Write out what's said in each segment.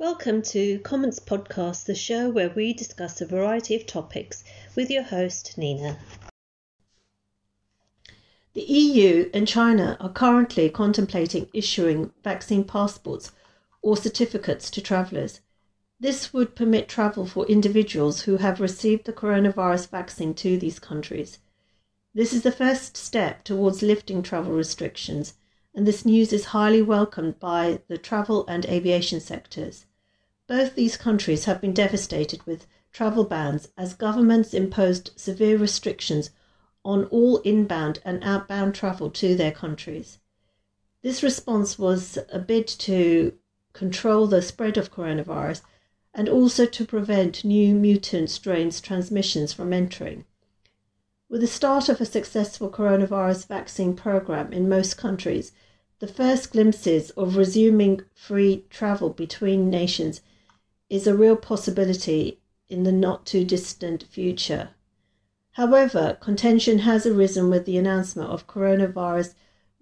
Welcome to Comments Podcast, the show where we discuss a variety of topics with your host, Nina. The EU and China are currently contemplating issuing vaccine passports or certificates to travellers. This would permit travel for individuals who have received the coronavirus vaccine to these countries. This is the first step towards lifting travel restrictions, and this news is highly welcomed by the travel and aviation sectors. Both these countries have been devastated with travel bans as governments imposed severe restrictions on all inbound and outbound travel to their countries. This response was a bid to control the spread of coronavirus and also to prevent new mutant strains transmissions from entering. With the start of a successful coronavirus vaccine program in most countries, the first glimpses of resuming free travel between nations is a real possibility in the not too distant future. However, contention has arisen with the announcement of coronavirus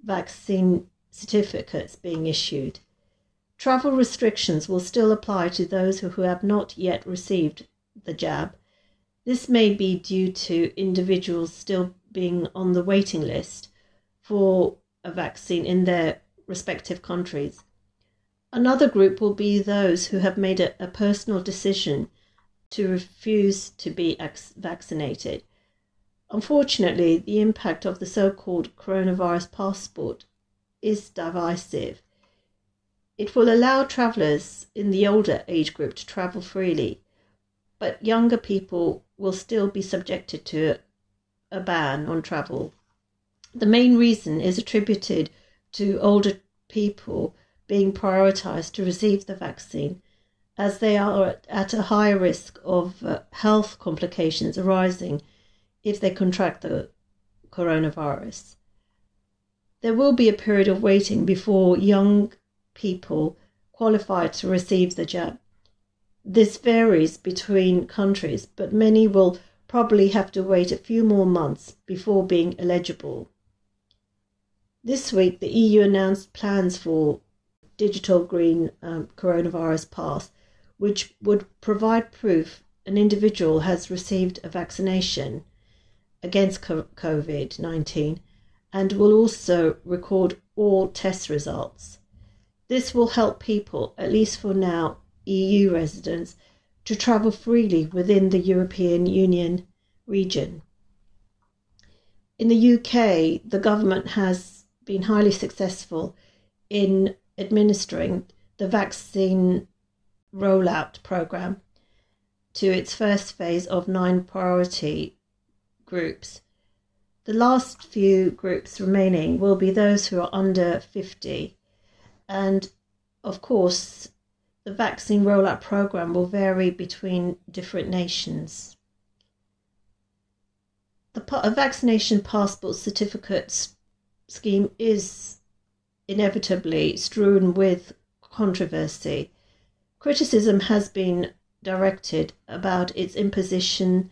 vaccine certificates being issued. Travel restrictions will still apply to those who have not yet received the jab. This may be due to individuals still being on the waiting list for a vaccine in their respective countries. Another group will be those who have made a, a personal decision to refuse to be vaccinated. Unfortunately, the impact of the so called coronavirus passport is divisive. It will allow travellers in the older age group to travel freely, but younger people will still be subjected to a ban on travel. The main reason is attributed to older people being prioritized to receive the vaccine as they are at a higher risk of uh, health complications arising if they contract the coronavirus. There will be a period of waiting before young people qualify to receive the jab. This varies between countries, but many will probably have to wait a few more months before being eligible. This week, the EU announced plans for digital green um, coronavirus pass, which would provide proof an individual has received a vaccination against COVID 19 and will also record all test results. This will help people, at least for now, EU residents, to travel freely within the European Union region. In the UK, the government has been highly successful in administering the vaccine rollout program to its first phase of nine priority groups. The last few groups remaining will be those who are under 50. And of course, the vaccine rollout program will vary between different nations. The vaccination passport certificate scheme is inevitably strewn with controversy. Criticism has been directed about its imposition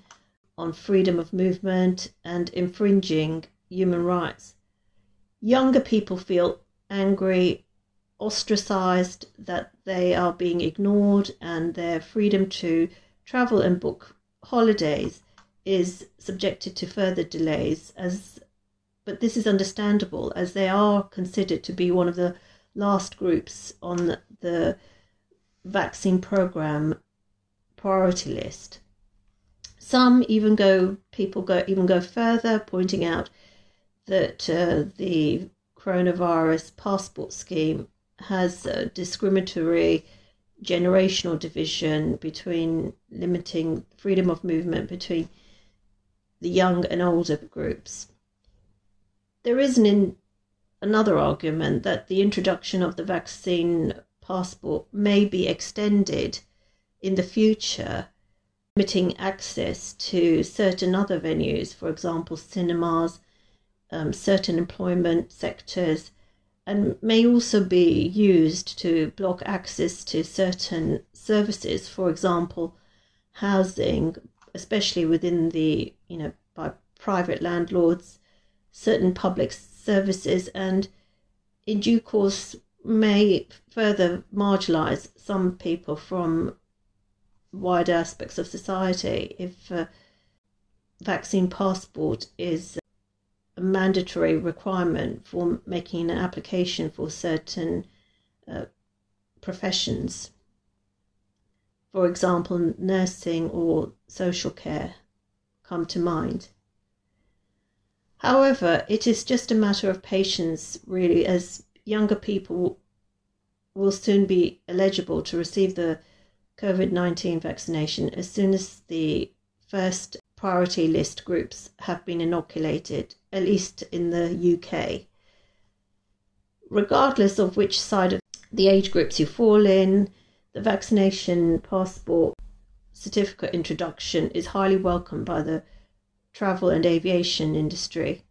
on freedom of movement and infringing human rights. Younger people feel angry, ostracized, that they are being ignored, and their freedom to travel and book holidays is subjected to further delays as but this is understandable as they are considered to be one of the last groups on the vaccine program priority list. Some even go, people go even go further, pointing out that uh, the coronavirus passport scheme has a discriminatory generational division between limiting freedom of movement between the young and older groups. There is an in, another argument that the introduction of the vaccine passport may be extended in the future, limiting access to certain other venues, for example, cinemas, um, certain employment sectors, and may also be used to block access to certain services, for example, housing, especially within the, you know, by private landlords certain public services and in due course may further marginalise some people from wider aspects of society if a vaccine passport is a mandatory requirement for making an application for certain uh, professions. For example, nursing or social care come to mind. However, it is just a matter of patience, really, as younger people will soon be eligible to receive the COVID 19 vaccination as soon as the first priority list groups have been inoculated, at least in the UK. Regardless of which side of the age groups you fall in, the vaccination passport certificate introduction is highly welcomed by the travel and aviation industry.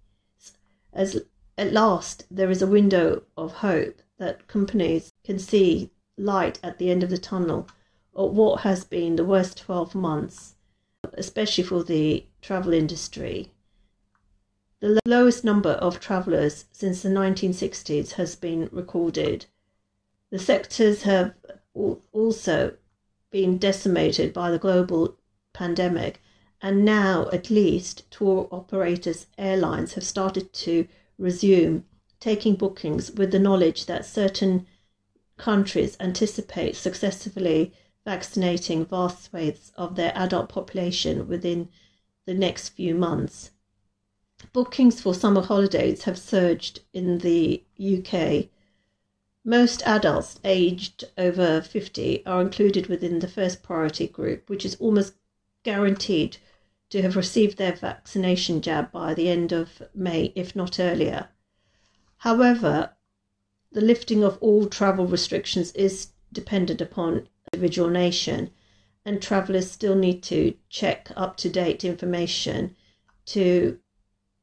As at last there is a window of hope that companies can see light at the end of the tunnel what has been the worst 12 months, especially for the travel industry. The lowest number of travellers since the 1960s has been recorded. The sectors have also been decimated by the global pandemic, and now at least tour operators, airlines have started to resume taking bookings with the knowledge that certain countries anticipate successfully vaccinating vast swathes of their adult population within the next few months. Bookings for summer holidays have surged in the UK. Most adults aged over 50 are included within the first priority group, which is almost guaranteed to have received their vaccination jab by the end of May, if not earlier. However, the lifting of all travel restrictions is dependent upon individual nation, and travellers still need to check up to date information to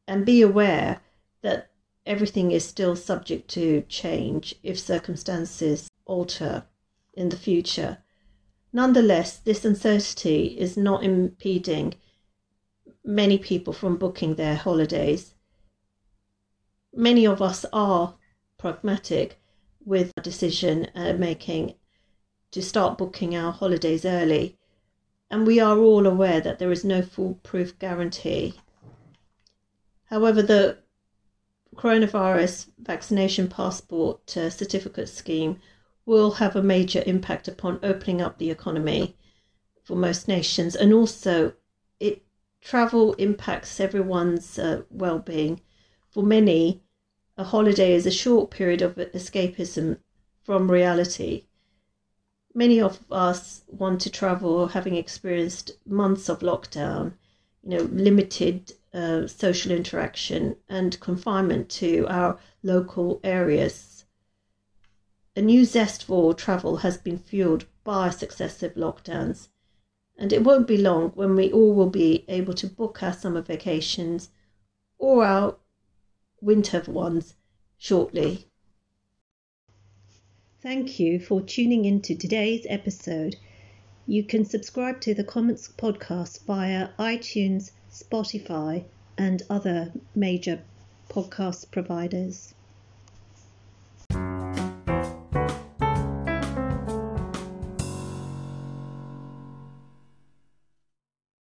and be aware that everything is still subject to change if circumstances alter in the future. Nonetheless, this uncertainty is not impeding many people from booking their holidays. Many of us are pragmatic with decision uh, making to start booking our holidays early, and we are all aware that there is no foolproof guarantee. However, the coronavirus vaccination passport uh, certificate scheme will have a major impact upon opening up the economy for most nations. And also it travel impacts everyone's uh, well-being. For many a holiday is a short period of escapism from reality. Many of us want to travel having experienced months of lockdown you know limited uh, social interaction and confinement to our local areas. A new zest for travel has been fueled by successive lockdowns, and it won't be long when we all will be able to book our summer vacations or our winter ones shortly. Thank you for tuning in to today's episode. You can subscribe to the Comments podcast via iTunes Spotify, and other major podcast providers.